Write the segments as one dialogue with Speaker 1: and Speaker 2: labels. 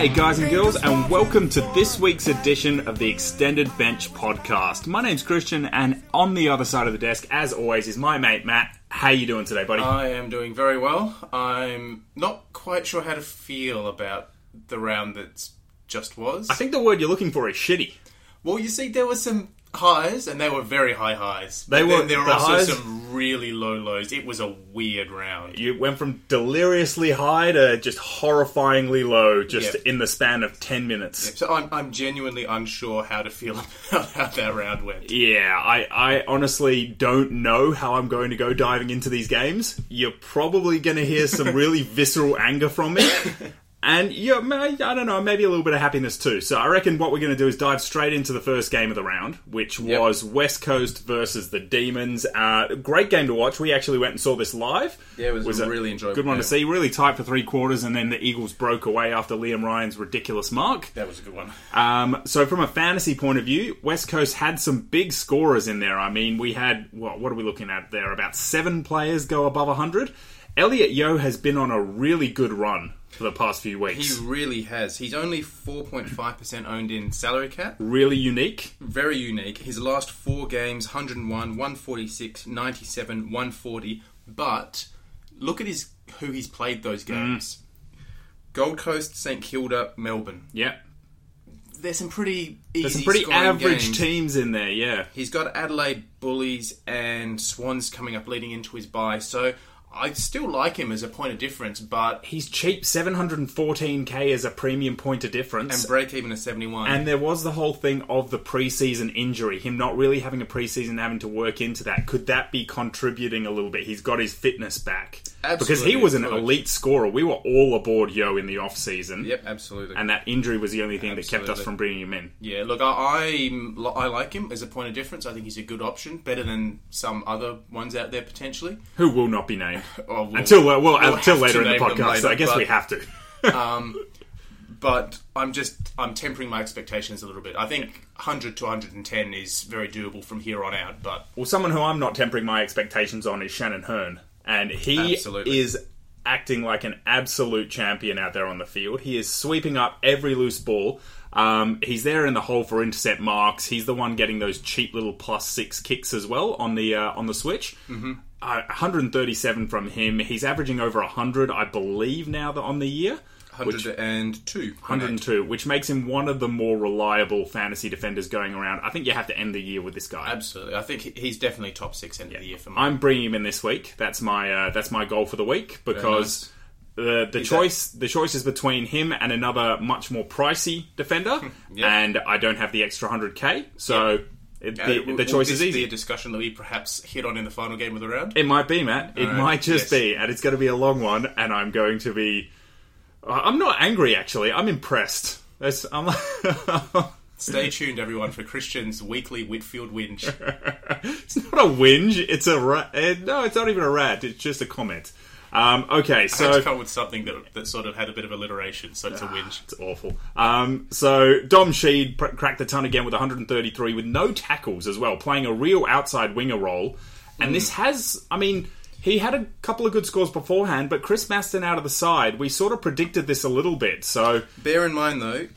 Speaker 1: G'day, guys and girls, and welcome to this week's edition of the Extended Bench podcast. My name's Christian, and on the other side of the desk, as always, is my mate Matt. How you doing today, buddy?
Speaker 2: I am doing very well. I'm not quite sure how to feel about the round that just was.
Speaker 1: I think the word you're looking for is shitty.
Speaker 2: Well, you see, there were some highs, and they were very high highs.
Speaker 1: They were-
Speaker 2: there were
Speaker 1: the
Speaker 2: also
Speaker 1: highs-
Speaker 2: some really low lows. It was a weird round.
Speaker 1: You went from deliriously high to just horrifyingly low, just
Speaker 2: Yeah.
Speaker 1: in the span of ten minutes.
Speaker 2: So I'm, I'm genuinely unsure how to feel about how that round went.
Speaker 1: Yeah, I, I honestly don't know how I'm going to go diving into these games. You're probably going to hear some really visceral anger from me. And yeah, I don't know, maybe a little bit of happiness too. So I reckon what we're going to do is dive straight into the first game of the round, which
Speaker 2: Yep.
Speaker 1: was West Coast versus the Demons. Uh, great game to watch. We actually went and saw this live.
Speaker 2: Yeah, it was a really enjoyable
Speaker 1: Good one to see. Really tight for three quarters, and then the Eagles broke away after Liam Ryan's ridiculous mark.
Speaker 2: That was a good one.
Speaker 1: Um, so from a fantasy point of view, West Coast had some big scorers in there. I mean, we had what? What are we looking at there? About seven players go above hundred. Elliot Yeo has been on a really good run for the past few weeks.
Speaker 2: He really has. He's only 4.5% owned in salary cap.
Speaker 1: Really unique.
Speaker 2: Very unique. His last four games 101, 146, 97, 140. But look at his who he's played those mm. games Gold Coast, St Kilda, Melbourne.
Speaker 1: Yeah,
Speaker 2: There's some pretty easy
Speaker 1: there's some pretty average
Speaker 2: games.
Speaker 1: teams in there. Yeah,
Speaker 2: He's got Adelaide Bullies and Swans coming up leading into his bye. So I still like him as a point of difference, but.
Speaker 1: he's cheap, seven hundred and fourteen k as a premium point of difference.
Speaker 2: And break even at 71.
Speaker 1: And there was the whole thing of the preseason injury, him not really having a preseason, having to work into that. Could that be contributing a little bit? He's got his fitness back. Because he was an
Speaker 2: it
Speaker 1: elite scorer. We were all aboard Yeo in the off season.
Speaker 2: Yep, absolutely.
Speaker 1: And that injury was the only thing that kept us
Speaker 2: Absolutely.
Speaker 1: from bringing him in.
Speaker 2: Yeah, look, I, I'm- I like him as a point of difference. I think he's a good option, better than some other ones out there potentially.
Speaker 1: Who will not be named
Speaker 2: Oh, we'll-
Speaker 1: until uh, well,
Speaker 2: we'll
Speaker 1: until
Speaker 2: have
Speaker 1: later
Speaker 2: to
Speaker 1: in the
Speaker 2: name them
Speaker 1: podcast. so I
Speaker 2: later,
Speaker 1: guess
Speaker 2: but-
Speaker 1: we have to.
Speaker 2: But I'm just I'm tempering my expectations a little bit. I think 100 to 110 is very doable from here on out. But
Speaker 1: Well, someone who I'm not tempering my expectations on is Shannon Hurn, and he
Speaker 2: Absolutely.
Speaker 1: is acting like an absolute champion out there on the field. He is sweeping up every loose ball. Um, he's there in the hole for intercept marks. He's the one getting those cheap little plus six kicks as well on the uh, on the switch. Mm-hmm. Uh, 137 from him. He's averaging over 100, I believe, now that on the year. Which-
Speaker 2: 102.
Speaker 1: 102, which makes him one of the more reliable fantasy defenders going around. I think you have to end the year with this guy.
Speaker 2: Absolutely, I think he's definitely top six end of the year for me.
Speaker 1: I'm bringing him in this week. That's my uh, that's my goal for the week because the the choice the choice is between him and another much more pricey defender,
Speaker 2: Yeah.
Speaker 1: and I don't have the extra hundred k, so it,
Speaker 2: Uh,
Speaker 1: the,
Speaker 2: will-
Speaker 1: the choice
Speaker 2: this
Speaker 1: is easy.
Speaker 2: Be a discussion that we perhaps hit on in the final game of the round.
Speaker 1: It might be, Matt. It might just
Speaker 2: yes.
Speaker 1: be, and it's going to be a long one, and I'm going to be. I'm not angry, actually. I'm impressed. That's, I'm
Speaker 2: Stay tuned, everyone, for Christian's weekly Whitfield whinge.
Speaker 1: it's not a whinge. It's a ra- eh, no. It's not even a rat. It's just a comment. Um, okay,
Speaker 2: I had
Speaker 1: so
Speaker 2: to come with something that, that sort of had a bit of alliteration, so it's a whinge.
Speaker 1: It's awful. Um, so Dom Sheed pr- cracked the ton again with 133 with no tackles as well, playing a real outside winger role. And this has, I mean, he had a couple of good scores beforehand, but Chris Masten out of the side, we sort of predicted this a little bit. So
Speaker 2: Bear in mind, though,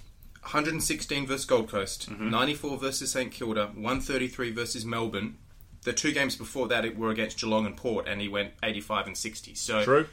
Speaker 2: 116 versus Gold Coast,
Speaker 1: Mm-hmm.
Speaker 2: 94 versus St Kilda, 133 versus Melbourne. The two games before that it were against Geelong and Port, and he went 85 and 60. So
Speaker 1: true.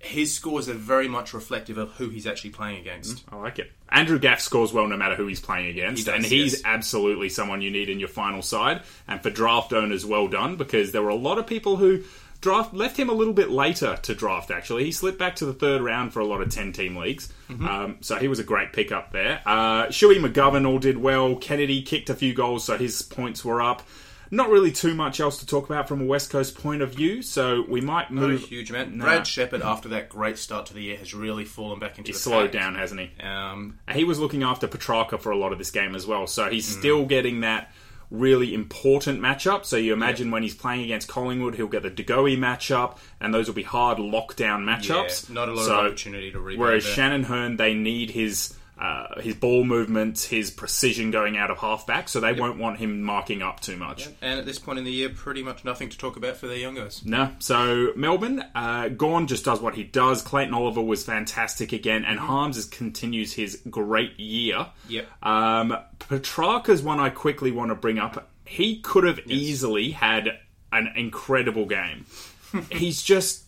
Speaker 2: his scores are very much reflective of who he's actually playing against.
Speaker 1: I like it. Andrew Gaff scores well no matter who he's playing against,
Speaker 2: He does,
Speaker 1: and he's
Speaker 2: yes.
Speaker 1: absolutely someone you need in your final side. And for draft owners, well done because there were a lot of people who draft left him a little bit later to draft. Actually, he slipped back to the third round for a lot of ten-team leagues,
Speaker 2: Mm-hmm.
Speaker 1: um, so he was a great pickup there. Uh, Shuey McGovern all did well. Kennedy kicked a few goals, so his points were up. Not really too much else to talk about from a West Coast point of view, so we might
Speaker 2: Not a
Speaker 1: move.
Speaker 2: huge amount.
Speaker 1: Nah.
Speaker 2: Brad Sheppard, after that great start to the year, has really fallen back into
Speaker 1: He's
Speaker 2: the
Speaker 1: slowed
Speaker 2: pack.
Speaker 1: down, hasn't he?
Speaker 2: Um,
Speaker 1: he was looking after Petrarca for a lot of this game as well. So he's still getting that really important matchup. So you imagine when he's playing against Collingwood, he'll get the De Goey matchup, and those will be hard lockdown matchups.
Speaker 2: Yeah, not a lot
Speaker 1: So-
Speaker 2: of opportunity to rebound.
Speaker 1: Whereas
Speaker 2: there.
Speaker 1: Shannon Hurn, they need his uh, his ball movements, his precision going out of halfback, so they won't want him marking up too much.
Speaker 2: And at this point in the year, pretty much nothing to talk about for their young guys.
Speaker 1: No, so Melbourne, uh, Gawn just does what he does. Clayton Oliver was fantastic again, and Harmes is, continues his great year.
Speaker 2: Yep.
Speaker 1: Um, Petrarca's one I quickly want to bring up. He could have easily had an incredible game. He's just,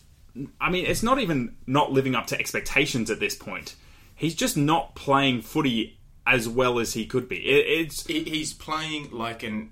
Speaker 1: I mean, it's not even not living up to expectations at this point. He's just not playing footy as well as he could be. It, it's
Speaker 2: He's playing like an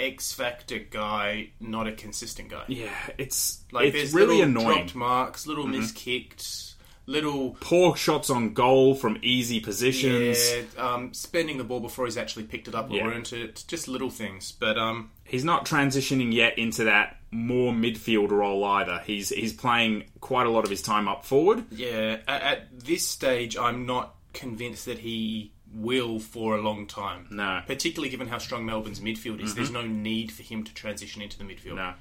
Speaker 2: X Factor guy, not a consistent guy.
Speaker 1: yeah, it's
Speaker 2: Like
Speaker 1: it's
Speaker 2: there's
Speaker 1: really
Speaker 2: little
Speaker 1: annoying.
Speaker 2: dropped marks, little miskicked, little
Speaker 1: Poor shots on goal from easy positions.
Speaker 2: yeah, um, spending the ball before he's actually picked it up or
Speaker 1: Yeah.
Speaker 2: earned it. Just little things, but um,
Speaker 1: he's not transitioning yet into that more midfield role either. He's he's playing quite a lot of his time up forward.
Speaker 2: yeah, at, at this stage, I'm not convinced that he will for a long time.
Speaker 1: No. Mm-hmm.
Speaker 2: particularly given how strong Melbourne's midfield is. There's no need for him to transition into the midfield.
Speaker 1: No.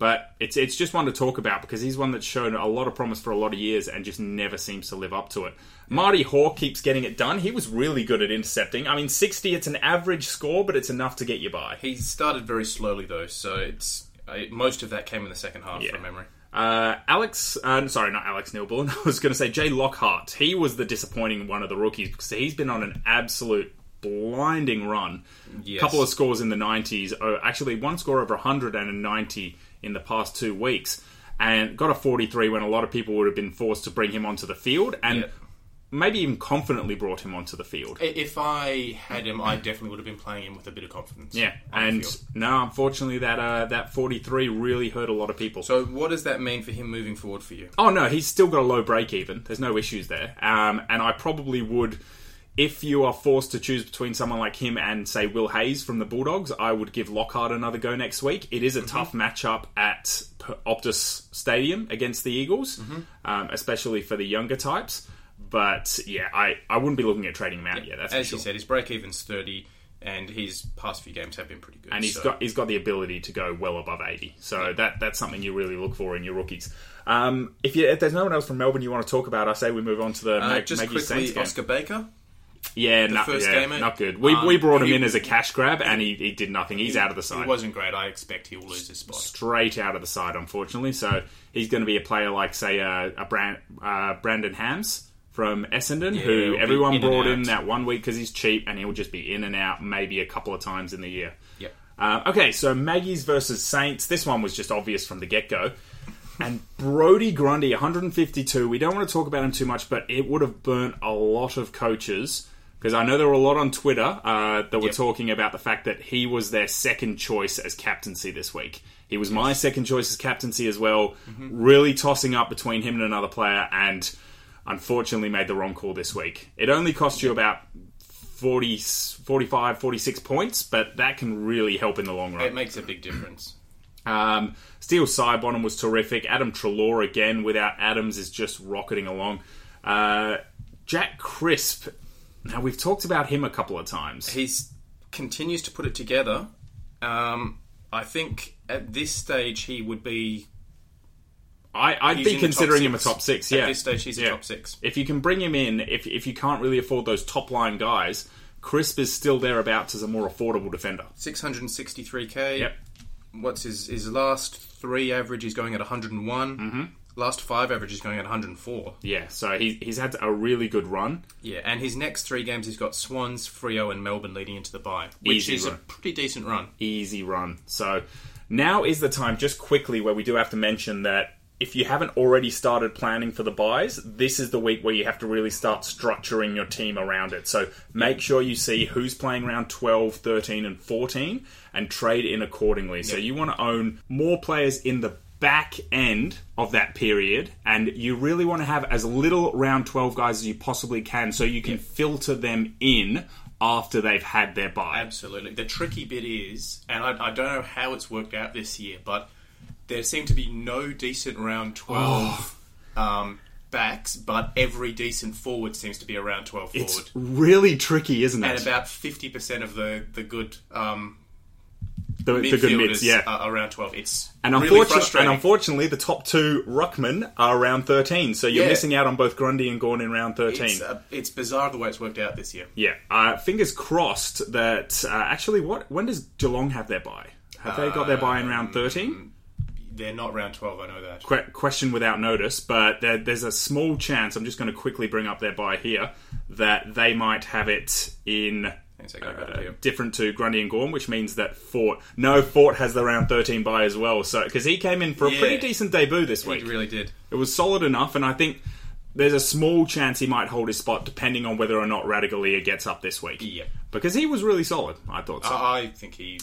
Speaker 1: But it's it's just one to talk about because he's one that's shown a lot of promise for a lot of years and just never seems to live up to it. Marty Hawk keeps getting it done. He was really good at intercepting. I mean, 60, it's an average score, but it's enough to get you by.
Speaker 2: He started very slowly though, so it's uh, most of that came in the second half
Speaker 1: Yeah.
Speaker 2: from memory.
Speaker 1: Uh, Alex, uh, sorry, not Alex Neal-Bullen. I was going to say Jay Lockhart. He was the disappointing one of the rookies because he's been on an absolute blinding run.
Speaker 2: Yes.
Speaker 1: couple of scores in the 90s. Oh, actually, one score over 100 and a 90 in the past two weeks. And got a 43 when a lot of people would have been forced to bring him onto the field and
Speaker 2: Yeah.
Speaker 1: maybe even confidently brought him onto the field.
Speaker 2: If I had him, I definitely would have been playing him with a bit of confidence.
Speaker 1: Yeah, and no, unfortunately, that uh, that 43 really hurt a lot of people.
Speaker 2: So, what does that mean for him moving forward for you?
Speaker 1: Oh no, he's still got a low break even. There's no issues there. Um, and I probably would, if you are forced to choose between someone like him and say Will Hayes from the Bulldogs, I would give Lockhart another go next week. It is a tough matchup at Optus Stadium against the Eagles, um, especially for the younger types. But yeah, I, I wouldn't be looking at trading him out yet. That's
Speaker 2: As
Speaker 1: for
Speaker 2: you said, his break even's thirty, and his past few games have been pretty good.
Speaker 1: and he's
Speaker 2: so-
Speaker 1: got he's got the ability to go well above eighty. So that that's something you really look for in your rookies. Um, if you if there's no one else from Melbourne you want to talk about, I say we move on to the
Speaker 2: Uh,
Speaker 1: Mag-
Speaker 2: just
Speaker 1: Maggie Saints
Speaker 2: quickly. Oscar Baker.
Speaker 1: Yeah, not,
Speaker 2: first
Speaker 1: yeah,
Speaker 2: game, eh?
Speaker 1: not good. We,
Speaker 2: Um,
Speaker 1: we brought him
Speaker 2: he-
Speaker 1: in as a cash grab, and he, he did nothing. He's out of the side,
Speaker 2: It wasn't great. I expect he'll lose his spot.
Speaker 1: straight out of the side, unfortunately. So he's going to be a player like say uh, a Brand, uh, Brandon Hams from Essendon,
Speaker 2: he'll
Speaker 1: who everyone
Speaker 2: in
Speaker 1: brought in that one week because he's cheap, and he'll just be in and out maybe a couple of times in the year.
Speaker 2: Yep.
Speaker 1: Um, okay, so Maggie's versus Saints. This one was just obvious from the get go. And Brodie Grundy, 152. We don't want to talk about him too much, but it would have burnt a lot of coaches because I know there were a lot on Twitter uh, that were
Speaker 2: Yep.
Speaker 1: talking about the fact that he was their second choice as captaincy this week. He was my second choice as captaincy as well. Really tossing up between him and another player, and unfortunately made the wrong call this week. It only cost you about 40, 45, 46 points, but that can really help in the long run.
Speaker 2: It makes a big difference.
Speaker 1: Um, Steele Sidebottom was terrific. Adam Treloar again, without Adams, is just rocketing along. Uh, Jack Crisp. Now we've talked about him a couple of times.
Speaker 2: He's continues to put it together. Um, I think at this stage he would be.
Speaker 1: I, I'd
Speaker 2: he's
Speaker 1: be
Speaker 2: in the top
Speaker 1: considering him a top six.
Speaker 2: Yeah, At
Speaker 1: Yeah,
Speaker 2: this stage, he's a top six.
Speaker 1: If you can bring him in, if if you can't really afford those top line guys, Crisp is still thereabouts as a more affordable defender.
Speaker 2: 663k.
Speaker 1: Yep.
Speaker 2: What's his his last three average? He's going at 101. Mm-hmm. Last five average is going at 104.
Speaker 1: Yeah, so he, he's had a really good run.
Speaker 2: Yeah, and his next three games he's got Swans, Frio, and Melbourne leading into the bye, which
Speaker 1: Easy
Speaker 2: is a pretty decent run.
Speaker 1: easy run. So now is the time, just quickly, where we do have to mention that if you haven't already started planning for the byes, this is the week where you have to really start structuring your team around it. So make sure you see who's playing round 12, 13, and 14 and trade in accordingly. So you want to own more players in the back end of that period and you really want to have as little round 12 guys as you possibly can so you can filter them in after they've had their bye.
Speaker 2: Absolutely. The tricky bit is, and I, I don't know how it's worked out this year, but there seem to be no decent round 12 um, backs, but every decent forward seems to be a round 12 forward.
Speaker 1: It's really tricky, isn't it?
Speaker 2: and about 50% of the, the good um,
Speaker 1: the, the good mids, yeah.
Speaker 2: are around 12. It's
Speaker 1: And,
Speaker 2: really
Speaker 1: unfortunately,
Speaker 2: frustrating.
Speaker 1: and unfortunately, the top two ruckmen are around 13, so you're
Speaker 2: Yeah.
Speaker 1: missing out on both Grundy and Gawn in round 13.
Speaker 2: it's, uh, it's bizarre the way it's worked out this year.
Speaker 1: yeah, uh, fingers crossed that uh, actually, what when does Geelong have their bye? Have they got their bye in round 13?
Speaker 2: They're not round 12, I know that.
Speaker 1: Que- question without notice, but there, there's a small chance. I'm just going to quickly bring up their bye here that they might have it in
Speaker 2: Thanks, I got it
Speaker 1: uh, different to Grundy and Gawn, which means that Fort no Fort has the round 13 bye as well. So because he came in for a
Speaker 2: Yeah.
Speaker 1: pretty decent debut this week.
Speaker 2: He really did.
Speaker 1: it was solid enough, and I think there's a small chance he might hold his spot depending on whether or not Ratugolea gets up this week.
Speaker 2: Yeah.
Speaker 1: because he was really solid. I thought so.
Speaker 2: I think he,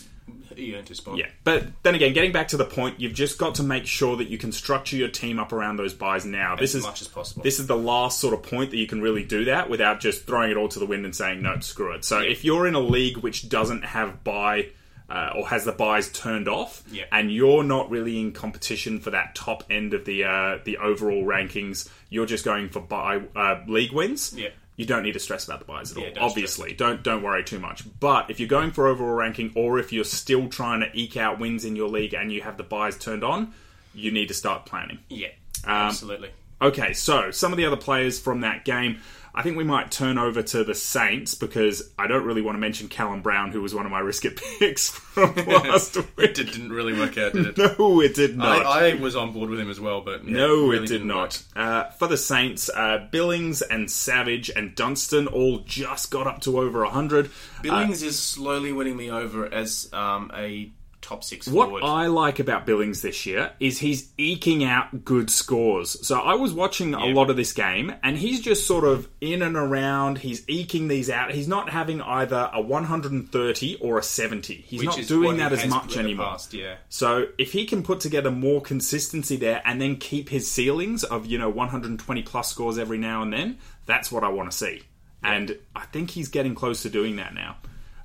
Speaker 2: he earned his spot.
Speaker 1: Yeah, but then again, getting back to the point, you've just got to make sure that you can structure your team up around those byes now. This
Speaker 2: As
Speaker 1: is
Speaker 2: much as possible.
Speaker 1: This is the last sort of point that you can really do that without just throwing it all to the wind and saying no, screw it. So if you're in a league which doesn't have bye uh, or has the byes turned off,
Speaker 2: Yeah.
Speaker 1: and you're not really in competition for that top end of the uh, the overall rankings, you're just going for buy uh, league wins.
Speaker 2: Yeah.
Speaker 1: You don't need to stress about the byes at all.
Speaker 2: don't stress.
Speaker 1: Obviously, don't don't worry too much. But if you're going for overall ranking, or if you're still trying to eke out wins in your league and you have the byes turned on, you need to start planning.
Speaker 2: Yeah,
Speaker 1: Um,
Speaker 2: absolutely.
Speaker 1: Okay, so some of the other players from that game, I think we might turn over to the Saints because I don't really want to mention Callum Brown, who was one of my risk it picks from last week.
Speaker 2: It didn't really work out, did it?
Speaker 1: No, it did not.
Speaker 2: I, I was on board with him as well, but yeah,
Speaker 1: no,
Speaker 2: really
Speaker 1: it did
Speaker 2: didn't
Speaker 1: not. Uh, for the Saints, uh, Billings and Savage and Dunstan all just got up to over 100.
Speaker 2: work. Billings is slowly winning me over as um, a top six
Speaker 1: What
Speaker 2: forward.
Speaker 1: I like about Billings this year is he's eking out good scores. So I was watching a lot of this game, and he's just sort of in and around. He's eking these out. He's not having either a 130 or a 70. He's
Speaker 2: which
Speaker 1: not doing that as much anymore.
Speaker 2: Past, yeah.
Speaker 1: So if he can put together more consistency there and then keep his ceilings of you know 120 plus scores every now and then, that's what I want to see. And I think he's getting close to doing that now.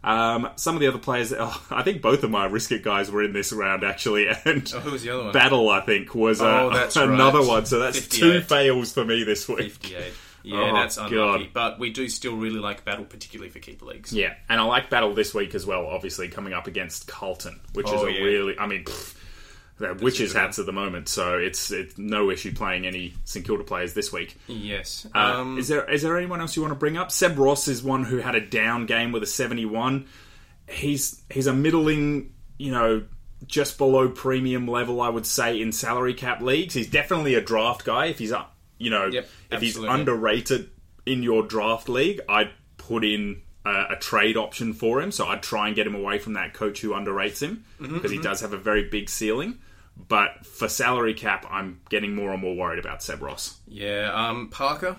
Speaker 1: Um, some of the other players, oh, I think both of my risk it guys were in this round actually, and
Speaker 2: Oh, who was the other one?
Speaker 1: Battle I think was uh,
Speaker 2: Oh, that's
Speaker 1: another
Speaker 2: right.
Speaker 1: one. So that's
Speaker 2: 58.
Speaker 1: two fails for me this week.
Speaker 2: 58. Yeah,
Speaker 1: Oh,
Speaker 2: that's
Speaker 1: God.
Speaker 2: unlucky. But we do still really like Battle, particularly for keeper leagues.
Speaker 1: Yeah, and I like Battle this week as well. Obviously coming up against Carlton, which is
Speaker 2: Oh,
Speaker 1: a
Speaker 2: yeah.
Speaker 1: really, I mean. Pff, they're witches' hats at the moment, so it's it's no issue playing any St Kilda players this week.
Speaker 2: Yes.
Speaker 1: Uh,
Speaker 2: um,
Speaker 1: is there is there anyone else you want to bring up? Seb Ross is one who had a down game with a seventy one. He's he's a middling, you know, just below premium level, I would say, in salary cap leagues. He's definitely a draft guy. If he's up, you know,
Speaker 2: Yep,
Speaker 1: if he's underrated in your draft league, I'd put in a, a trade option for him. So I'd try and get him away from that coach who underrates him
Speaker 2: Mm-hmm,
Speaker 1: because he does have a very big ceiling. But for salary cap, I'm getting more and more worried about Seb Ross.
Speaker 2: yeah. Um, Parker,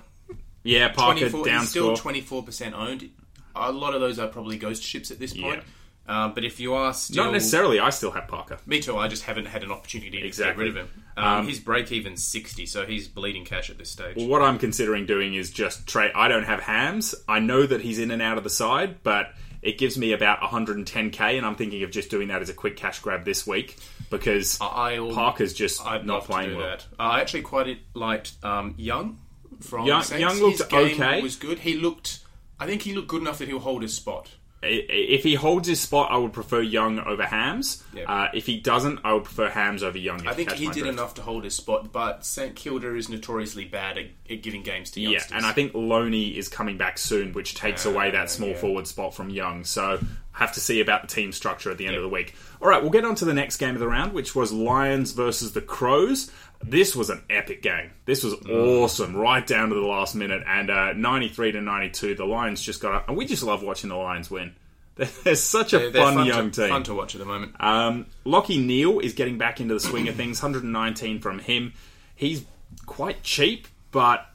Speaker 1: Yeah, Parker down
Speaker 2: still
Speaker 1: twenty
Speaker 2: four percent owned. A lot of those are probably ghost ships at this point. Um, but if you are still.
Speaker 1: Not necessarily. I still have Parker.
Speaker 2: Me too, I just haven't had an opportunity to
Speaker 1: Exactly.
Speaker 2: get rid of him. Um, his break even 60, so he's bleeding cash at this stage.
Speaker 1: Well, what I'm considering doing is just trade. I don't have Hams. I know that he's in and out of the side, but it gives me about 110k, and I'm thinking of just doing that as a quick cash grab this week because
Speaker 2: I will-
Speaker 1: Parker's just
Speaker 2: I'd
Speaker 1: not playing well.
Speaker 2: that. I actually quite liked um, Young from
Speaker 1: Young-
Speaker 2: Saints.
Speaker 1: Young looked
Speaker 2: his game
Speaker 1: okay.
Speaker 2: Was good. He looked. I think he looked good enough that he'll hold his spot.
Speaker 1: If he holds his spot, I would prefer Young over Hams.
Speaker 2: Yeah.
Speaker 1: Uh, if he doesn't, I would prefer Hams over Young.
Speaker 2: I think he did
Speaker 1: drift.
Speaker 2: enough to hold his spot, but St Kilda is notoriously bad at, at giving games to
Speaker 1: Young.
Speaker 2: Yeah,
Speaker 1: and I think Loney is coming back soon, which takes away that small
Speaker 2: yeah.
Speaker 1: forward spot from Young. So have to see about the team structure at the end of the week. All right, we'll get on to the next game of the round, which was Lions versus the Crows. This was an epic game. This was awesome, right down to the last minute, and uh, ninety-three to ninety-two. The Lions just got up, and we just love watching the Lions win. They're, they're such a
Speaker 2: They're- they're
Speaker 1: fun,
Speaker 2: fun
Speaker 1: young
Speaker 2: to,
Speaker 1: team.
Speaker 2: Fun to watch at the moment.
Speaker 1: Um, Lachie Neale is getting back into the swing of things. 119 from him. He's quite cheap, but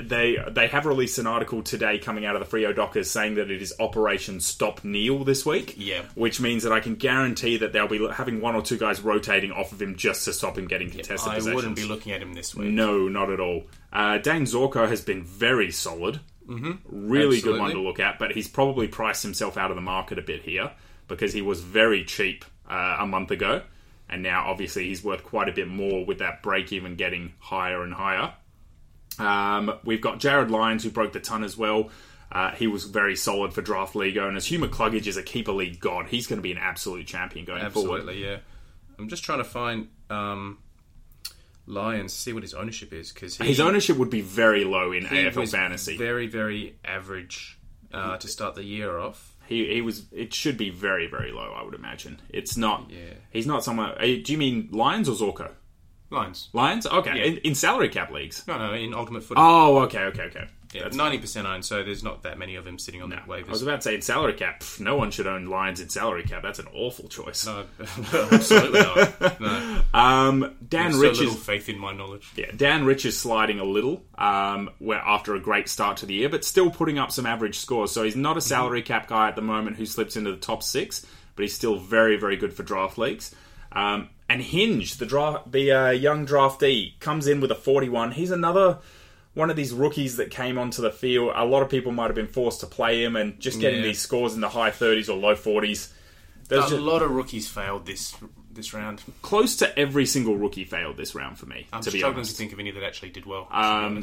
Speaker 1: they they have released an article today coming out of the Frio Dockers saying that it is Operation Stop Neale this week.
Speaker 2: Yeah.
Speaker 1: Which means that I can guarantee that they'll be having one or two guys rotating off of him just to stop him getting contested
Speaker 2: I
Speaker 1: possessions.
Speaker 2: wouldn't be looking at him this week.
Speaker 1: No, not at all. Uh, Dane Zorko has been very solid. Mm-hmm. Really good one to look at, but he's probably priced himself out of the market a bit here because he was very cheap uh, a month ago. And now, obviously, he's worth quite a bit more with that break even getting higher and higher. Um, we've got Jared Lyons, who broke the ton as well. Uh, he was very solid for draft league owners. Hugh McCluggage is a keeper league god. He's going to be an absolute champion going forward.
Speaker 2: Absolutely, yeah. I'm just trying to find um, Lions, see what his ownership is because
Speaker 1: His ownership would be very low in AFL fantasy.
Speaker 2: very, very average uh, to start the year off.
Speaker 1: He he was. It should be very very low. I would imagine. It's not.
Speaker 2: Yeah.
Speaker 1: He's not someone. uh, Do you mean Lions or Zorko?
Speaker 2: Lions.
Speaker 1: Lions. Okay.
Speaker 2: Yeah.
Speaker 1: In, in salary cap leagues.
Speaker 2: No, no, in Ultimate Footy.
Speaker 1: Oh, okay, okay, okay.
Speaker 2: yeah, ninety percent owned, so there's not that many of them sitting on that the
Speaker 1: I was about to say in salary cap. pff, no one should own Lions in salary cap. That's an awful choice.
Speaker 2: No, absolutely not. No,
Speaker 1: Um, Dan Rich
Speaker 2: little
Speaker 1: is
Speaker 2: faith in my knowledge.
Speaker 1: yeah, Dan Rich is sliding a little. Um, where after a great start to the year, but still putting up some average scores. So he's not a salary cap guy at the moment who slips into the top six, but he's still very very good for draft leagues. Um, and Hinge, the draft, the uh, young draftee, comes in with a 41. He's another one of these rookies that came onto the field. A lot of people might have been forced to play him, and just getting
Speaker 2: Yeah.
Speaker 1: these scores in the high 30s or low 40s. There's
Speaker 2: A
Speaker 1: just
Speaker 2: lot of rookies failed this this round.
Speaker 1: close to every single rookie failed this round for me.
Speaker 2: I'm
Speaker 1: to be
Speaker 2: struggling
Speaker 1: honest,
Speaker 2: to think of any that actually did well.
Speaker 1: Um.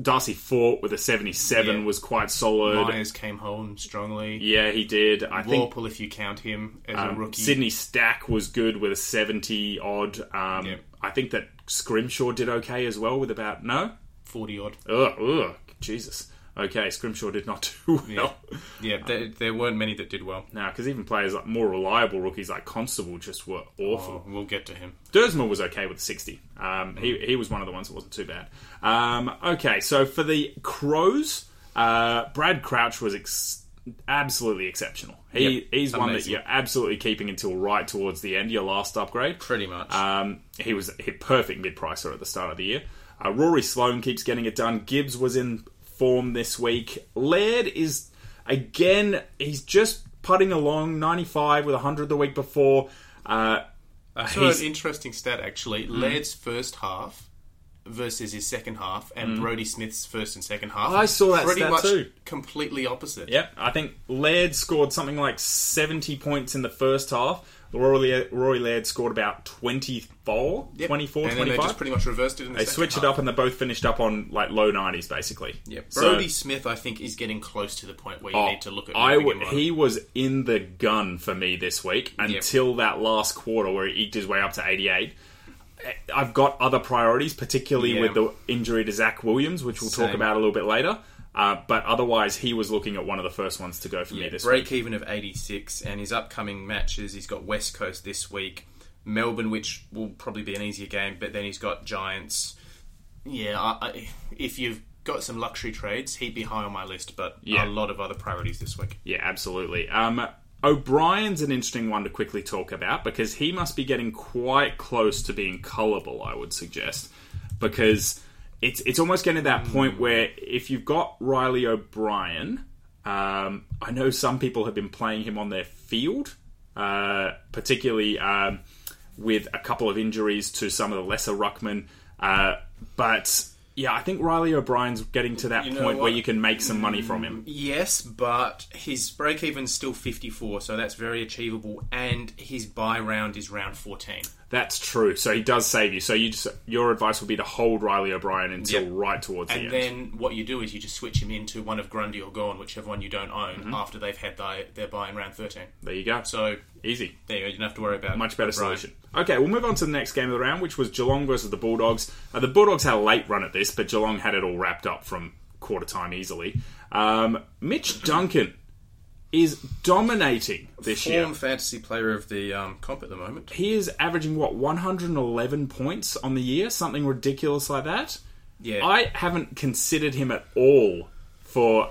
Speaker 1: Darcy Fort with a 77
Speaker 2: Yeah.
Speaker 1: was quite solid.
Speaker 2: Miers came home strongly.
Speaker 1: Yeah, he did. I think
Speaker 2: if you count him as a
Speaker 1: um,
Speaker 2: rookie.
Speaker 1: Sydney Stack was good with a 70 odd. Um,
Speaker 2: Yeah.
Speaker 1: I think that Scrimshaw did okay as well with about no.
Speaker 2: 40 odd.
Speaker 1: Ugh, ugh, Jesus. Okay, Scrimshaw did not do well.
Speaker 2: Yeah, there, there weren't many that did well.
Speaker 1: Now, because even players like more reliable rookies like Constable just were awful.
Speaker 2: Oh, we'll get to him.
Speaker 1: Dersma was okay with 60. Um, he, he was one of the ones that wasn't too bad. Um, okay, so for the Crows, uh, Brad Crouch was ex- absolutely exceptional. He,
Speaker 2: Yep,
Speaker 1: he's one that you're absolutely keeping until right towards the end, your last upgrade.
Speaker 2: Pretty much.
Speaker 1: Um, he was a perfect mid pricer at the start of the year. Uh, Rory Sloane keeps getting it done. Gibbs was in form this week. Laird is, again, he's just putting along 95 with 100 the week before. Uh,
Speaker 2: I uh,
Speaker 1: saw
Speaker 2: an interesting stat actually. Hmm. Laird's first half versus his second half, and hmm. Brodie Smith's first and second half.
Speaker 1: I saw that
Speaker 2: pretty much
Speaker 1: too.
Speaker 2: completely opposite.
Speaker 1: Yep, I think Laird scored something like 70 points in the first half. Rory, Rory Laird scored about 24,
Speaker 2: Yep.
Speaker 1: 24,
Speaker 2: and then
Speaker 1: 25.
Speaker 2: they just pretty much reversed it. In the
Speaker 1: They switched it up and they both finished up on like low 90s basically.
Speaker 2: Yeah,
Speaker 1: So-
Speaker 2: Brodie Smith, I think, is getting close to the point where you
Speaker 1: Oh,
Speaker 2: need to look at.
Speaker 1: I
Speaker 2: moving
Speaker 1: would,
Speaker 2: him on.
Speaker 1: he was in the gun for me this week until that last quarter where he eked his way up to 88. I've got other priorities, particularly
Speaker 2: Yeah.
Speaker 1: with the injury to Zach Williams, which we'll talk about a little bit later. Uh, but otherwise, he was looking at one of the first ones to go for me
Speaker 2: Yeah,
Speaker 1: this
Speaker 2: break
Speaker 1: week.
Speaker 2: even of 86, and his upcoming matches, he's got West Coast this week, Melbourne, which will probably be an easier game, but then he's got Giants. Yeah, I, I, if you've got some luxury trades, he'd be high on my list, but
Speaker 1: Yeah.
Speaker 2: a lot of other priorities this week.
Speaker 1: Yeah, absolutely. Um, O'Brien's an interesting one to quickly talk about because he must be getting quite close to being cullable, I would suggest. Because it's it's almost getting to that point where if you've got Reilly O'Brien, um, I know some people have been playing him on their field, uh, particularly um, with a couple of injuries to some of the lesser ruckmen. Uh, but yeah, I think Reilly O'Brien's getting to that
Speaker 2: You know
Speaker 1: point where you can make some money from him.
Speaker 2: Yes, but his break even's still 54, so that's very achievable, and his bye round is round 14.
Speaker 1: That's true. So he does save you. So you just your advice would be to hold Reilly O'Brien until
Speaker 2: Yep.
Speaker 1: right towards the end.
Speaker 2: And then what you do is you just switch him into one of Grundy or Gawn, whichever one you don't own,
Speaker 1: Mm-hmm.
Speaker 2: after they've had their, their bye in round 13.
Speaker 1: there you go.
Speaker 2: So
Speaker 1: Easy.
Speaker 2: there you go, you don't have to worry about
Speaker 1: Much better
Speaker 2: O'Brien.
Speaker 1: solution. Okay, we'll move on to the next game of the round, which was Geelong versus the Bulldogs. Uh, the Bulldogs had a late run at this, but Geelong had it all wrapped up from quarter time easily. Um, Mitch Duncan is dominating this year.
Speaker 2: Form fantasy player of the um, comp at the moment.
Speaker 1: He is averaging what 111 points on the year, something ridiculous like that.
Speaker 2: Yeah.
Speaker 1: I haven't considered him at all for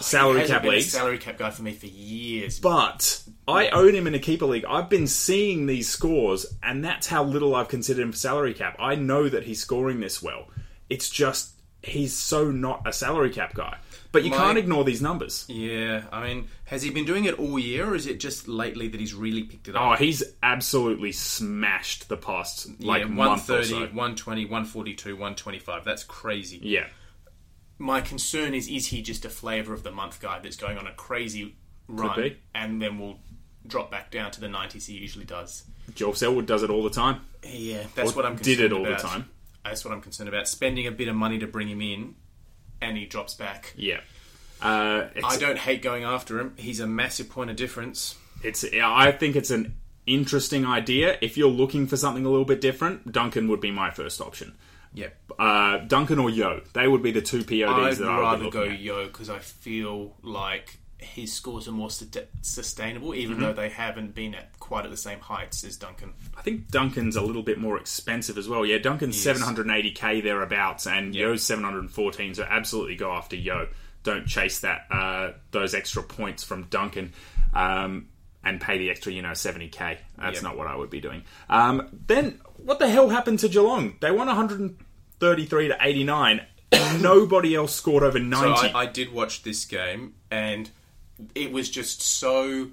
Speaker 1: salary
Speaker 2: Hasn't
Speaker 1: cap
Speaker 2: been a
Speaker 1: leagues.
Speaker 2: salary cap guy for me for years.
Speaker 1: But I own him in a keeper league. I've been seeing these scores, and that's how little I've considered him for salary cap. I know that he's scoring this well. It's just he's so not a salary cap guy. But you
Speaker 2: My-
Speaker 1: can't ignore these numbers.
Speaker 2: yeah, I mean, has he been doing it all year, or is it just lately that he's really picked it up?
Speaker 1: Oh, he's absolutely smashed the past like
Speaker 2: yeah,
Speaker 1: month or
Speaker 2: 130,
Speaker 1: so.
Speaker 2: 120, 142, 125. That's crazy.
Speaker 1: Yeah,
Speaker 2: My concern is is he just a flavour of the month guy that's going on a crazy run
Speaker 1: be.
Speaker 2: and then will drop back down to the 90s he usually does?
Speaker 1: Joel Selwood does it all the time.
Speaker 2: Yeah, that's
Speaker 1: Or
Speaker 2: what I'm
Speaker 1: did it all the time.
Speaker 2: That's what I'm concerned about. Spending a bit of money to bring him in and he drops back.
Speaker 1: Yeah. Uh,
Speaker 2: I don't hate going after him. He's a massive point of difference.
Speaker 1: it's I think it's an interesting idea. If you're looking for something a little bit different, Duncan would be my first option.
Speaker 2: Yeah.
Speaker 1: Uh, Duncan or Yeo, they would be the two PODs
Speaker 2: I'd
Speaker 1: that I would
Speaker 2: rather go
Speaker 1: at.
Speaker 2: Yeo because I feel like his scores are more sus- sustainable,
Speaker 1: Mm-hmm.
Speaker 2: even though they haven't been at quite at the same heights as Duncan.
Speaker 1: I think Duncan's a little bit more expensive as well. Yeah, Duncan's
Speaker 2: Yes.
Speaker 1: 780k thereabouts, and Yeo's 714. So absolutely go after Yeo. Don't chase that uh, those extra points from Duncan. Um, and pay the extra, you know, 70k. That's
Speaker 2: Yep.
Speaker 1: not what I would be doing. Um, then, what the hell happened to Geelong? They won 133 to 89. and Nobody else scored over 90.
Speaker 2: So I, I did watch this game, and it was just so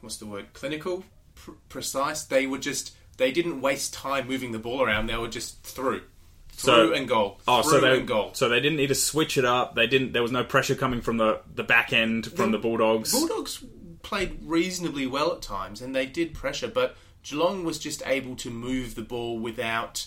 Speaker 2: what's the word clinical, pr- precise. They were just they didn't waste time moving the ball around. They were just through, through
Speaker 1: So-
Speaker 2: and goal,
Speaker 1: Oh,
Speaker 2: through
Speaker 1: so they
Speaker 2: and goal.
Speaker 1: so they didn't need to switch it up. They didn't. There was no pressure coming from the the back end from the,
Speaker 2: The
Speaker 1: Bulldogs.
Speaker 2: Bulldogs played reasonably well at times, and they did pressure, but Geelong was just able to move the ball without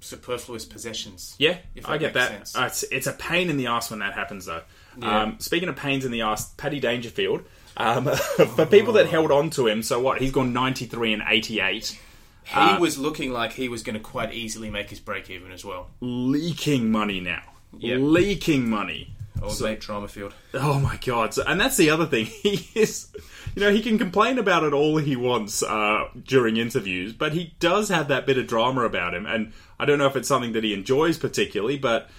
Speaker 2: superfluous possessions.
Speaker 1: Yeah,
Speaker 2: if
Speaker 1: I get that. Uh, it's, it's a pain in the ass when that happens, though.
Speaker 2: Yeah.
Speaker 1: Um, speaking of pains in the ass, Paddy Dangerfield. Um, for people that held on to him, so what? He's gone ninety three and eighty eight,
Speaker 2: He
Speaker 1: Uh,
Speaker 2: was looking like he was going to quite easily make his break even as well.
Speaker 1: leaking money now.
Speaker 2: Yep.
Speaker 1: Leaking money.
Speaker 2: Old mate Dramafield.
Speaker 1: Oh my god! So, and that's the other thing. He is, you know, he can complain about it all he wants uh, during interviews, but he does have that bit of drama about him. And I don't know if it's something that he enjoys particularly, but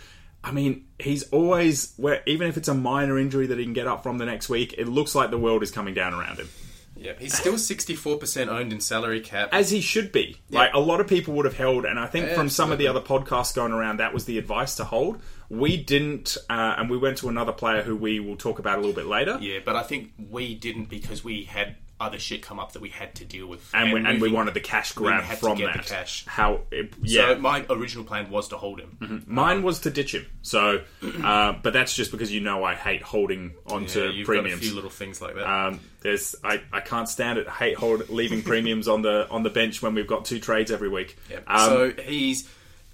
Speaker 1: I mean, he's always where even if it's a minor injury that he can get up from the next week, it looks like the world is coming down around him.
Speaker 2: Yeah, he's still sixty four percent owned in salary cap.
Speaker 1: As he should be. Like a lot of people would have held, and I think from some of the other podcasts going around, that was the advice to hold. We didn't, uh, and we went to another player who we will talk about a little bit later.
Speaker 2: yeah, but I think we didn't because we had other shit come up that we had to deal with,
Speaker 1: and, we, and we wanted the cash grab from that.
Speaker 2: cash.
Speaker 1: How? It, yeah,
Speaker 2: So my original plan was to hold him.
Speaker 1: mine was to ditch him. So, uh, but that's just because you know I hate holding onto
Speaker 2: Yeah, got a few little things like that.
Speaker 1: Um, there's I, I can't stand it. I hate hold, leaving premiums on the on the bench when we've got two trades every week.
Speaker 2: Yeah.
Speaker 1: Um,
Speaker 2: so he's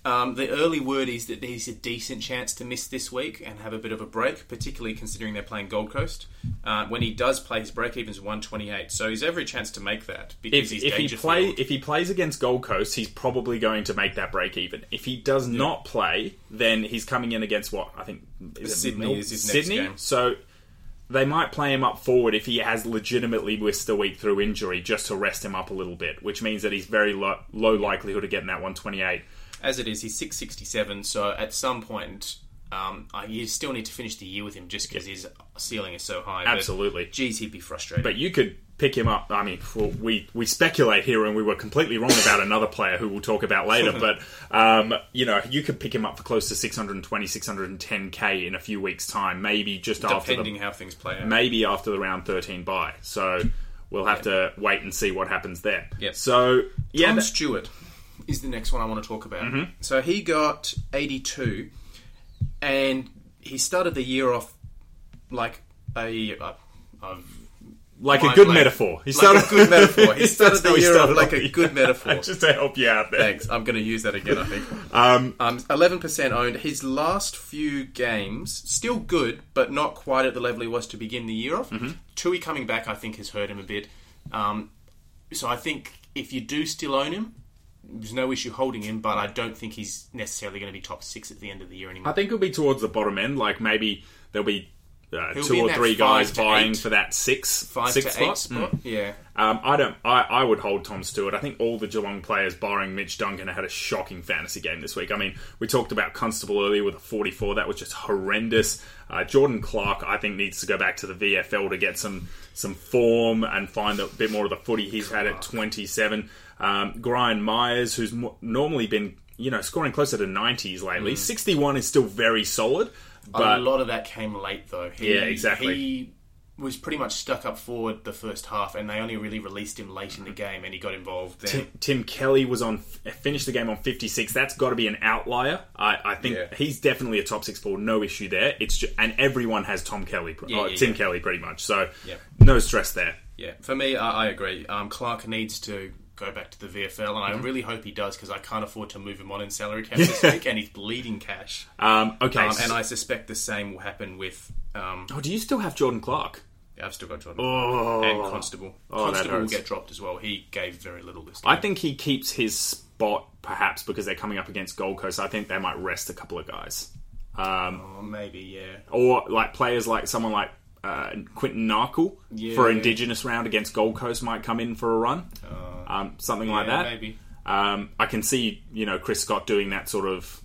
Speaker 2: um, the early word is that he's a decent chance to miss this week and have a bit of a break, particularly considering they're playing Gold Coast. Uh, when he does play, his break even's one twenty eight, so he's every chance to make that because
Speaker 1: if,
Speaker 2: he's
Speaker 1: if he play if he plays against Gold Coast, he's probably going to make that break even. If he does not play, then he's coming in against what I think is
Speaker 2: Sydney is his next
Speaker 1: Sydney.
Speaker 2: game.
Speaker 1: So they might play him up forward if he has legitimately missed a week through injury, just to rest him up a little bit, which means that he's very low, low likelihood of getting that one twenty eight.
Speaker 2: As it is, he's six sixty seven. So at some point, um, I, you still need to finish the year with him just because his ceiling is so high. But,
Speaker 1: Absolutely.
Speaker 2: geez, he'd be frustrated.
Speaker 1: But you could pick him up. I mean, we we speculate here, and we were completely wrong about another player who we'll talk about later. but um, you know, you could pick him up for close to 620, 610k in a few weeks' time, maybe just after
Speaker 2: depending how things play out.
Speaker 1: maybe after the round 13 bye. So we'll have to wait and see what happens there.
Speaker 2: Yep.
Speaker 1: So yeah,
Speaker 2: Tom
Speaker 1: that-
Speaker 2: Stewart is the next one I want to talk about.
Speaker 1: Mm-hmm.
Speaker 2: So he got 82, and he started the year off like a. a
Speaker 1: like a good metaphor. He
Speaker 2: Like
Speaker 1: started
Speaker 2: a good metaphor. He started the year
Speaker 1: started
Speaker 2: off like a
Speaker 1: the
Speaker 2: good metaphor.
Speaker 1: Just to help you out there.
Speaker 2: Thanks. I'm going to use that again. I think.
Speaker 1: Um,
Speaker 2: Um, 11% owned. His last few games, still good, but not quite at the level he was to begin the year off.
Speaker 1: Mm-hmm.
Speaker 2: Tuohy coming back, I think, has hurt him a bit. Um, so I think if you do still own him, there's no issue holding him, but I don't think he's necessarily going to be top six at the end of the year anymore.
Speaker 1: I think it'll be towards the bottom end. Like maybe there'll be uh, two
Speaker 2: be
Speaker 1: or three guys vying for that six
Speaker 2: Five
Speaker 1: six slot.
Speaker 2: spot. Yeah.
Speaker 1: Um, I don't. I, I would hold Tom Stewart. I think all the Geelong players, barring Mitch Duncan, had a shocking fantasy game this week. I mean, we talked about Constable earlier with a 44. That was just horrendous. Uh, Jordan Clark, I think, needs to go back to the VFL to get some some form and find a bit more of the footy he's had at 27. Um, Gryan Miers, who's normally been you know scoring closer to 90s lately, 61 is still very solid. But
Speaker 2: a lot of that came late, though. He,
Speaker 1: Yeah, exactly.
Speaker 2: He was pretty much stuck up forward the first half, and they only really released him late in the game, and he got involved then.
Speaker 1: Tim, Tim Kelly was on finished the game on 56. That's got to be an outlier. I, I think
Speaker 2: Yeah.
Speaker 1: he's definitely a top six forward, no issue there. It's just, and everyone has Tom Kelly,
Speaker 2: Yeah, yeah,
Speaker 1: Tim. Kelly pretty much. So no stress there.
Speaker 2: Yeah, for me, I, I agree. Um, Clark needs to go back to the VFL, and I
Speaker 1: Mm-hmm.
Speaker 2: really hope he does because I can't afford to move him on in salary cap this week, and he's bleeding cash.
Speaker 1: Um, okay.
Speaker 2: Um, and I suspect the same will happen with. Um,
Speaker 1: oh, do you still have Jordan Clark?
Speaker 2: yeah, I've still got Jordan
Speaker 1: Oh,
Speaker 2: and Constable.
Speaker 1: Oh,
Speaker 2: Constable will get dropped as well. He gave very little this
Speaker 1: I think he keeps his spot perhaps because they're coming up against Gold Coast. I think they might rest a couple of guys. Um,
Speaker 2: Oh, maybe yeah.
Speaker 1: or like players like someone like uh, Quinton Narkle
Speaker 2: Yeah.
Speaker 1: for Indigenous round against Gold Coast might come in for a run. um, something like that.
Speaker 2: maybe.
Speaker 1: Um, I can see, you know, Chris Scott doing that sort of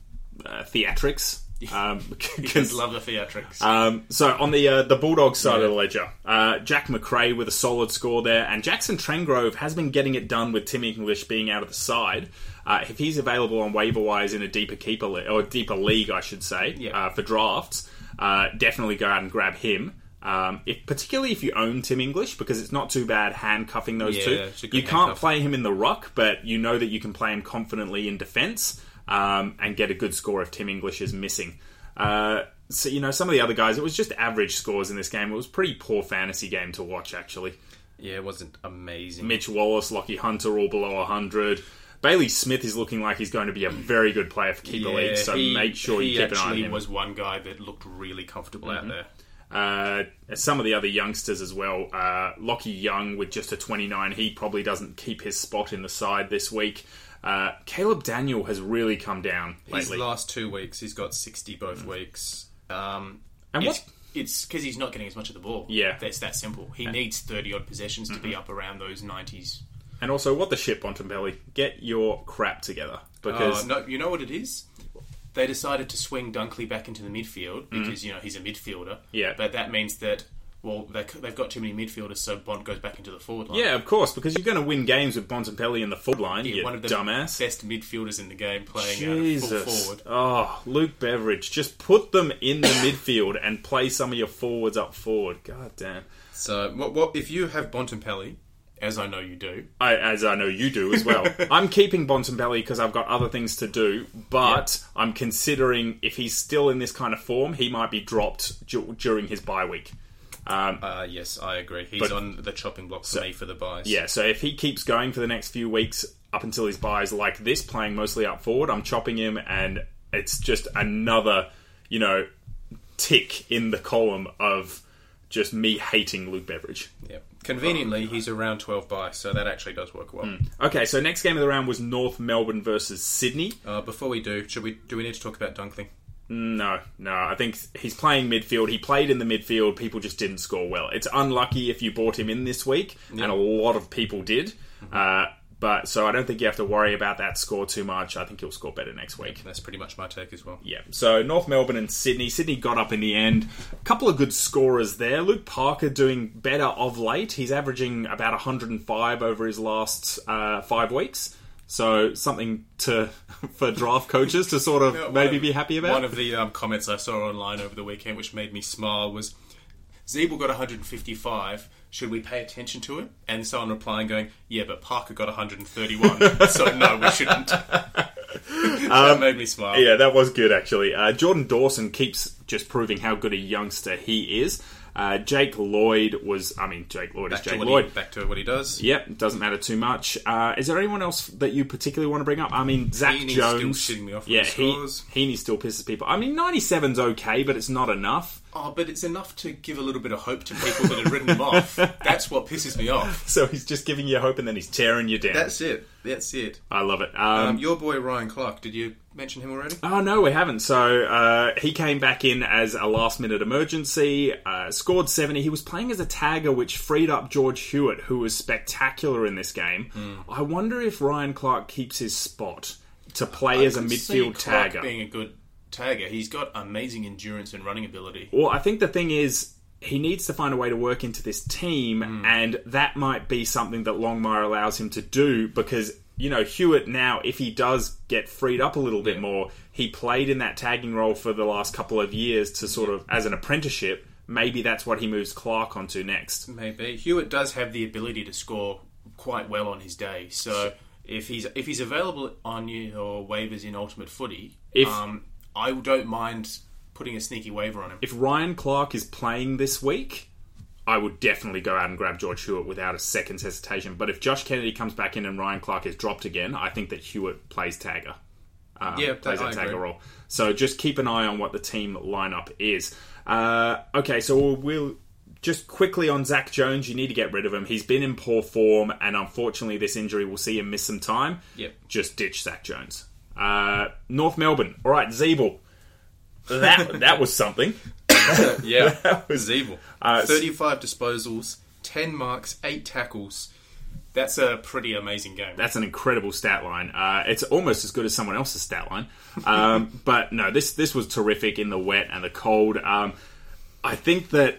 Speaker 1: uh, theatrics. Um,
Speaker 2: Because love the theatrics.
Speaker 1: um, so on the uh, the Bulldogs side of the ledger, uh, Jack Macrae with a solid score there, and Jackson Trengove has been getting it done with Tim English being out of the side. Uh, if he's available on waiver wise in a deeper keeper le- or deeper league, I should say,
Speaker 2: Yeah.
Speaker 1: uh, for drafts, uh, definitely go out and grab him. Um, if particularly if you own Tim English, because it's not too bad handcuffing those
Speaker 2: Yeah,
Speaker 1: two.
Speaker 2: it's a good
Speaker 1: You can't
Speaker 2: handcuff.
Speaker 1: play him in the ruck, but you know that you can play him confidently in defence um, and get a good score if Tim English is missing. Uh, so you know some of the other guys, it was just average scores in this game. It was a pretty poor fantasy game to watch actually.
Speaker 2: yeah, it wasn't amazing.
Speaker 1: Mitch Wallis, Lachie Hunter, all below hundred. Bailey Smith is looking like he's going to be a very good player for keeper
Speaker 2: Yeah,
Speaker 1: leagues, so
Speaker 2: he-
Speaker 1: make sure you keep an eye on him. Mm-hmm.
Speaker 2: was one guy that looked really comfortable out there.
Speaker 1: Uh, some of the other youngsters as well. Uh, Lachie Young with just a 29, he probably doesn't keep his spot in the side this week. Uh, Caleb Daniel has really come down
Speaker 2: His
Speaker 1: lately. Mm.
Speaker 2: last two weeks, he's got 60 both weeks. Um,
Speaker 1: And
Speaker 2: it's,
Speaker 1: what-
Speaker 2: It's because he's not getting as much of the ball.
Speaker 1: Yeah.
Speaker 2: That's that simple. He needs 30 odd possessions to be up around those 90s.
Speaker 1: And also, what the shit, Bontempelli? Get your crap together because
Speaker 2: Uh, no, you know what it is? They decided to swing Dunkley back into the midfield because, you know, he's a midfielder.
Speaker 1: Mm. Yeah.
Speaker 2: But that means that, well, they, they've got too many midfielders, so Bond goes back into the forward line.
Speaker 1: yeah, of course, because you're going to win games with Bontempelli in the forward line.
Speaker 2: Yeah,
Speaker 1: you
Speaker 2: one of the
Speaker 1: dumbass.
Speaker 2: best midfielders in the game playing uh, full forward.
Speaker 1: Oh, Luke Beveridge. Just put them in the midfield and play some of your forwards up forward. God damn.
Speaker 2: So, what, what if you have Bontempelli, as I know you do,
Speaker 1: I, as I know you do as well. I'm keeping Bontempelli because I've got other things to do, but I'm considering if he's still in this kind of form, he might be dropped du- during his bye week. Um,
Speaker 2: uh, yes, I agree. He's
Speaker 1: But-
Speaker 2: on the chopping block for me for the byes.
Speaker 1: yeah, so if he keeps going for the next few weeks up until his byes like this, playing mostly up forward, I'm chopping him, and it's just another, you know, tick in the column of just me hating Luke Beveridge.
Speaker 2: Yeah. Conveniently, he's around 12 bye, so that actually does work well.
Speaker 1: Okay, so next game of the round was North Melbourne versus Sydney.
Speaker 2: Uh, before we do, should we do we need to talk about Dunkley?
Speaker 1: No, no. I think he's playing midfield. He played in the midfield. People just didn't score well. It's unlucky if you bought him in this week, and a lot of people did. Uh, but so I don't think you have to worry about that score too much. I think he'll score better next week.
Speaker 2: That's pretty much my take as well.
Speaker 1: Yeah. So North Melbourne and Sydney. Sydney got up in the end. A couple of good scorers there. Luke Parker doing better of late. He's averaging about 105 over his last uh, five weeks. So something to for draft coaches to sort of
Speaker 2: one
Speaker 1: maybe
Speaker 2: of-
Speaker 1: be happy about.
Speaker 2: One of the um, comments I saw online over the weekend, which made me smile, was Ziebell got 155. Should we pay attention to it? And someone replying, going, "Yeah, but Parker got 131, so no, we shouldn't." that made me smile.
Speaker 1: Yeah, that was good actually. Uh, Jordan Dawson keeps just proving how good a youngster he is. Uh, Jake Lloyd was, I mean, Jake Lloyd
Speaker 2: Back
Speaker 1: is Jake Lloyd.
Speaker 2: he, back to what he does.
Speaker 1: Yep, doesn't matter too much. Uh, is there anyone else that you particularly want to bring up? I mean, Zach
Speaker 2: Heeney's
Speaker 1: Jones.
Speaker 2: still shitting me off
Speaker 1: yeah, he. Heeney still pisses people. I mean, 97's okay, but it's not enough.
Speaker 2: Oh, but it's enough to give a little bit of hope to people that have written him off. That's what pisses me off.
Speaker 1: So he's just giving you hope and then he's tearing you down.
Speaker 2: That's it. That's it.
Speaker 1: I love it.
Speaker 2: Um,
Speaker 1: Um,
Speaker 2: your boy Ryan Clark. Did you mention him already?
Speaker 1: Oh no, we haven't. So uh, he came back in as a last-minute emergency, uh, scored seventy. He was playing as a tagger, which freed up George Hewitt, who was spectacular in this game.
Speaker 2: Hmm.
Speaker 1: I wonder if Ryan Clark keeps his spot to play as a
Speaker 2: see
Speaker 1: midfield
Speaker 2: Clark
Speaker 1: tagger.
Speaker 2: being a good tagger. He's got amazing endurance and running ability.
Speaker 1: Well, I think the thing is, he needs to find a way to work into this team,
Speaker 2: Hmm.
Speaker 1: and that might be something that Longmire allows him to do because, you know, Hewitt now, if he does get freed up a little bit more, he played in that tagging role for the last couple of years to sort of, as an apprenticeship. Maybe that's what he moves Clark onto next.
Speaker 2: Maybe Hewitt does have the ability to score quite well on his day. So if he's if he's available on your waivers in Ultimate Footy,
Speaker 1: If-
Speaker 2: um, I don't mind putting a sneaky waiver on him.
Speaker 1: If Ryan Clark is playing this week, I would definitely go out and grab George Hewitt without a second's hesitation. But if Josh Kennedy comes back in and Ryan Clark is dropped again, I think that Hewitt plays tagger. Um,
Speaker 2: Yeah,
Speaker 1: plays
Speaker 2: I
Speaker 1: that tagger
Speaker 2: agree.
Speaker 1: role. So just keep an eye on what the team lineup is. Uh, okay, so we'll, we'll just quickly on Zach Jones. You need to get rid of him. He's been in poor form, and unfortunately, this injury will see him miss some time.
Speaker 2: Yep.
Speaker 1: Just ditch Zach Jones. Uh, North Melbourne. All right, Ziebell. That that was something.
Speaker 2: Yeah,
Speaker 1: That was
Speaker 2: Ziebell.
Speaker 1: Uh,
Speaker 2: 35 disposals, 10 marks, 8 tackles. That's a pretty amazing game.
Speaker 1: That's an incredible stat line. Uh, it's almost as good as someone else's stat line. Um, but no, this this was terrific in the wet and the cold. Um, I think that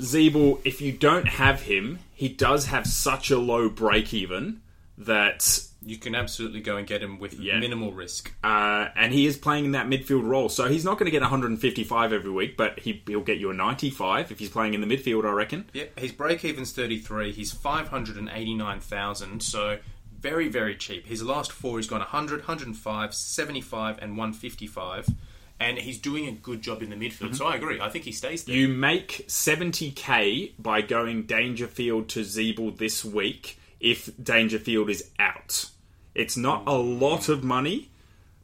Speaker 1: Ziebell, if you don't have him, he does have such a low break even that
Speaker 2: you can absolutely go and get him with
Speaker 1: Yeah.
Speaker 2: minimal risk.
Speaker 1: uh, and he is playing in that midfield role. So he's not going to get 155 every week, but he, he'll get you a 95 if he's playing in the midfield, I reckon.
Speaker 2: Yeah, his break even's 33. He's 589,000, so very, very cheap. His last four, he's gone 100, 105, 75, and 155. And he's doing a good job in the midfield, so I agree. I think he stays there.
Speaker 1: You make 70k by going Dangerfield to Ziebell this week if Dangerfield is out. It's not a lot of money,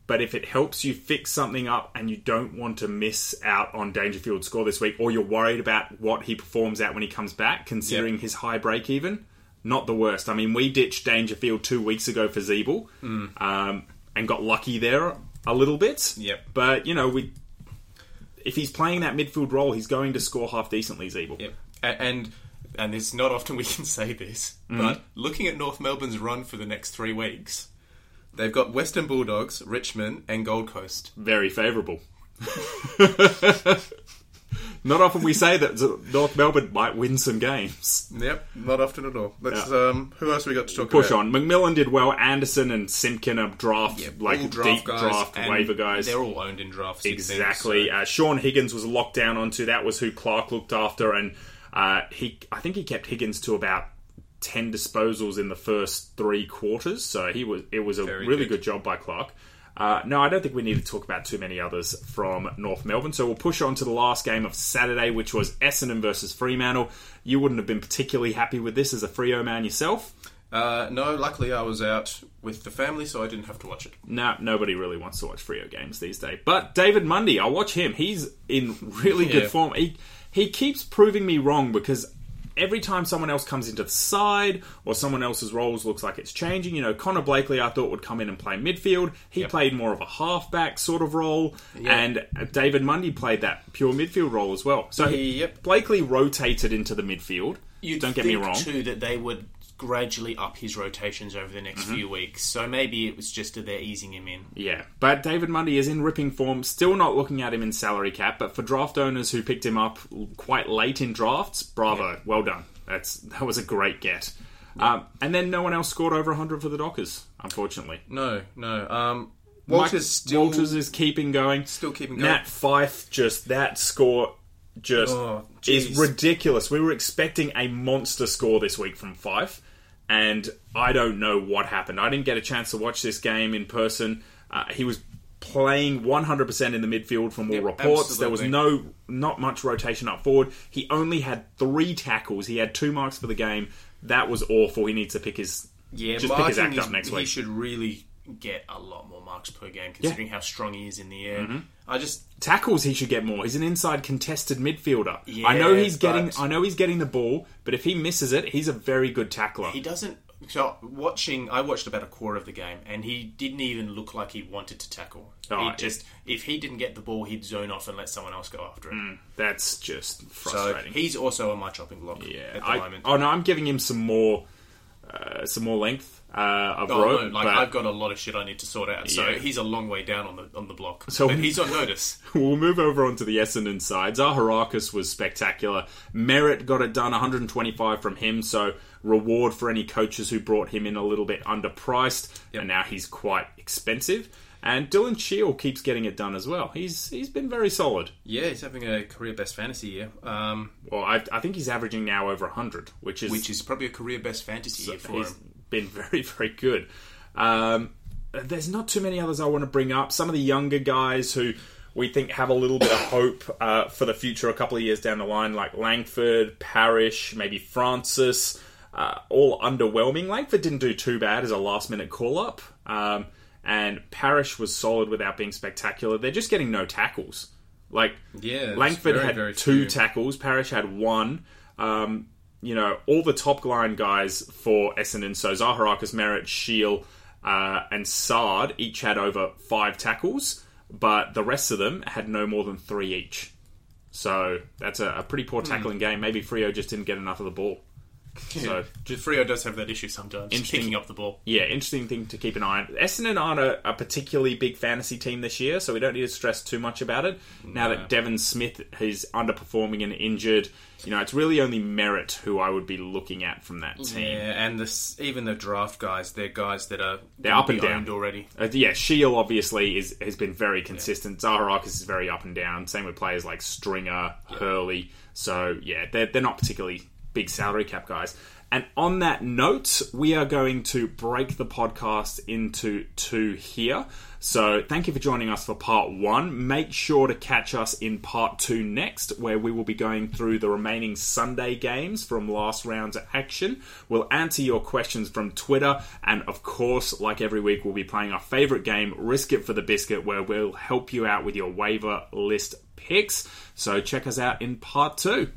Speaker 1: but if it helps you fix something up and you don't want to miss out on Dangerfield's score this week, or you're worried about what he performs at when he comes back, considering
Speaker 2: Yep.
Speaker 1: his high break even, not the worst. I mean, we ditched Dangerfield two weeks ago for Ziebell um, and got lucky there a little bit.
Speaker 2: Yep.
Speaker 1: But, you know, we if he's playing that midfield role, he's going to score half decently, Ziebell.
Speaker 2: Yep. And and it's not often we can say this, but looking at North Melbourne's run for the next three weeks, they've got Western Bulldogs, Richmond, and Gold Coast.
Speaker 1: Very favourable. Not often we say that North Melbourne might win some games.
Speaker 2: Yep, not often at all. Let's
Speaker 1: Yeah.
Speaker 2: um, who else we got to talk
Speaker 1: Push
Speaker 2: about?
Speaker 1: on. McMillan did well. Anderson and Simpkin are draft, like
Speaker 2: all
Speaker 1: deep draft
Speaker 2: and
Speaker 1: waiver guys.
Speaker 2: They're all owned in drafts.
Speaker 1: Exactly.
Speaker 2: so-
Speaker 1: Uh, Shaun Higgins was locked down onto. That was who Clark looked after, and uh, he. I think he kept Higgins to about ten disposals in the first three quarters. So he was. It was a
Speaker 2: Very
Speaker 1: really
Speaker 2: good.
Speaker 1: good job by Clark. Uh, no, I don't think we need to talk about too many others from North Melbourne. So we'll push on to the last game of Saturday, which was Essendon versus Fremantle. You wouldn't have been particularly happy with this as a Freo man yourself.
Speaker 2: Uh, no, luckily I was out with the family, so I didn't have to watch it.
Speaker 1: No, nobody really wants to watch Freo games these days. But David Mundy, I'll watch him. He's in really good form. He he keeps proving me wrong because every time someone else comes into the side or someone else's roles looks like it's changing. You know, Connor Blakely I thought would come in and play midfield. He
Speaker 2: Yep.
Speaker 1: played more of a halfback sort of role,
Speaker 2: Yeah.
Speaker 1: and David Mundy played that pure midfield role as well. So he,
Speaker 2: Yep.
Speaker 1: Blakely rotated into the midfield.
Speaker 3: You'd
Speaker 1: Don't get me wrong.
Speaker 3: too, that they would gradually up his rotations over the next
Speaker 1: Mm-hmm.
Speaker 3: few weeks. So maybe it was just that they're easing him in.
Speaker 1: Yeah, but David Mundy is in ripping form. Still not looking at him in salary cap, but for draft owners who picked him up quite late in drafts, bravo, well done. That's that was a great get. Um, and then no one else scored over 100 for the Dockers, unfortunately.
Speaker 2: No, no. Um,
Speaker 1: Mike
Speaker 2: Walters still
Speaker 1: Walters is keeping going.
Speaker 2: still keeping going.
Speaker 1: Nat Fyfe, just that score, just
Speaker 2: Oh,
Speaker 1: is ridiculous. We were expecting a monster score this week from Fyfe, and I don't know what happened. I didn't get a chance to watch this game in person. Uh, he was playing 100% in the midfield from all
Speaker 2: Yep,
Speaker 1: reports. There was no not much rotation up forward. He only had three tackles. He had two marks for the game. That was awful. He needs to pick his
Speaker 3: Yeah,
Speaker 1: just pick his act up
Speaker 3: is-
Speaker 1: next
Speaker 3: he should really get a lot more marks per game, considering how strong he is in the air.
Speaker 1: Mm-hmm.
Speaker 3: I just
Speaker 1: tackles he should get more. He's an inside contested midfielder.
Speaker 3: Yeah,
Speaker 1: I know he's getting I know he's getting the ball, but if he misses it, he's a very good tackler.
Speaker 3: he doesn't. So watching, I watched about a quarter of the game, and he didn't even look like he wanted to tackle.
Speaker 1: Oh,
Speaker 3: he just if he didn't get the ball, he'd zone off and let someone else go after it.
Speaker 1: That's just
Speaker 3: So
Speaker 1: frustrating.
Speaker 3: he's also on my chopping block
Speaker 1: yeah.
Speaker 3: at the
Speaker 1: I,
Speaker 3: moment.
Speaker 1: oh no, I'm giving him some more uh, some more length uh, of
Speaker 3: Oh,
Speaker 1: rope.
Speaker 3: no, like
Speaker 1: but
Speaker 3: I've got a lot of shit I need to sort out. So
Speaker 1: Yeah.
Speaker 3: he's a long way down on the on the block.
Speaker 1: So-
Speaker 3: but he's on notice.
Speaker 1: we'll move over onto the Essendon side. Zaharakis was spectacular. Merrett got it done, 125 from him. So reward for any coaches who brought him in a little bit underpriced, and now he's quite expensive. And Dylan Shiel keeps getting it done as well. He's he's been very solid.
Speaker 2: Yeah, he's having a career best fantasy year, um,
Speaker 1: Well, I, I think he's averaging now over 100, which is
Speaker 2: which is probably a career best fantasy year for him.
Speaker 1: Been very very good. Um, there's not too many others I want to bring up. Some of the younger guys who we think have a little bit of hope uh, for the future a couple of years down the line, like Langford, Parish, maybe Francis, uh, all underwhelming. Langford didn't do too bad as a last minute call up, um, and Parish was solid without being spectacular. They're just getting no tackles. Like
Speaker 2: Yeah,
Speaker 1: Langford
Speaker 2: very,
Speaker 1: had
Speaker 2: very
Speaker 1: two tackles, Parish had one. Um, you know, all the top line guys for Essendon, so Zaharakis, Merrett, Shiel, uh, and Sard each had over five tackles, but the rest of them had no more than three each. So that's a, a pretty poor tackling game. Maybe Freo just didn't get enough of the ball. So
Speaker 3: Freo does have that issue sometimes,
Speaker 1: Interesting.
Speaker 3: picking up the ball.
Speaker 1: yeah, interesting thing to keep an eye on. Essendon aren't a, a particularly big fantasy team this year, so we don't need to stress too much about it. Now that Devon Smith is underperforming and injured, you know, it's really only Merrett who I would be looking at from that team.
Speaker 2: Yeah, and this, even the draft guys, they're guys that are
Speaker 1: They're up and down.
Speaker 2: already.
Speaker 1: Uh, yeah, Shiel obviously is has been very consistent. Zaharakis is very up and down. Same with players like Stringer, Hurley. So yeah, they're they're not particularly big salary cap guys. And on that note, we are going to break the podcast into two here. So thank you for joining us for part one. Make sure to catch us in part two next, where we will be going through the remaining Sunday games from last round's action. We'll answer your questions from Twitter, and of course, like every week, we'll be playing our favorite game, Risk It for the Biscuit, where we'll help you out with your waiver list picks. So check us out in part two.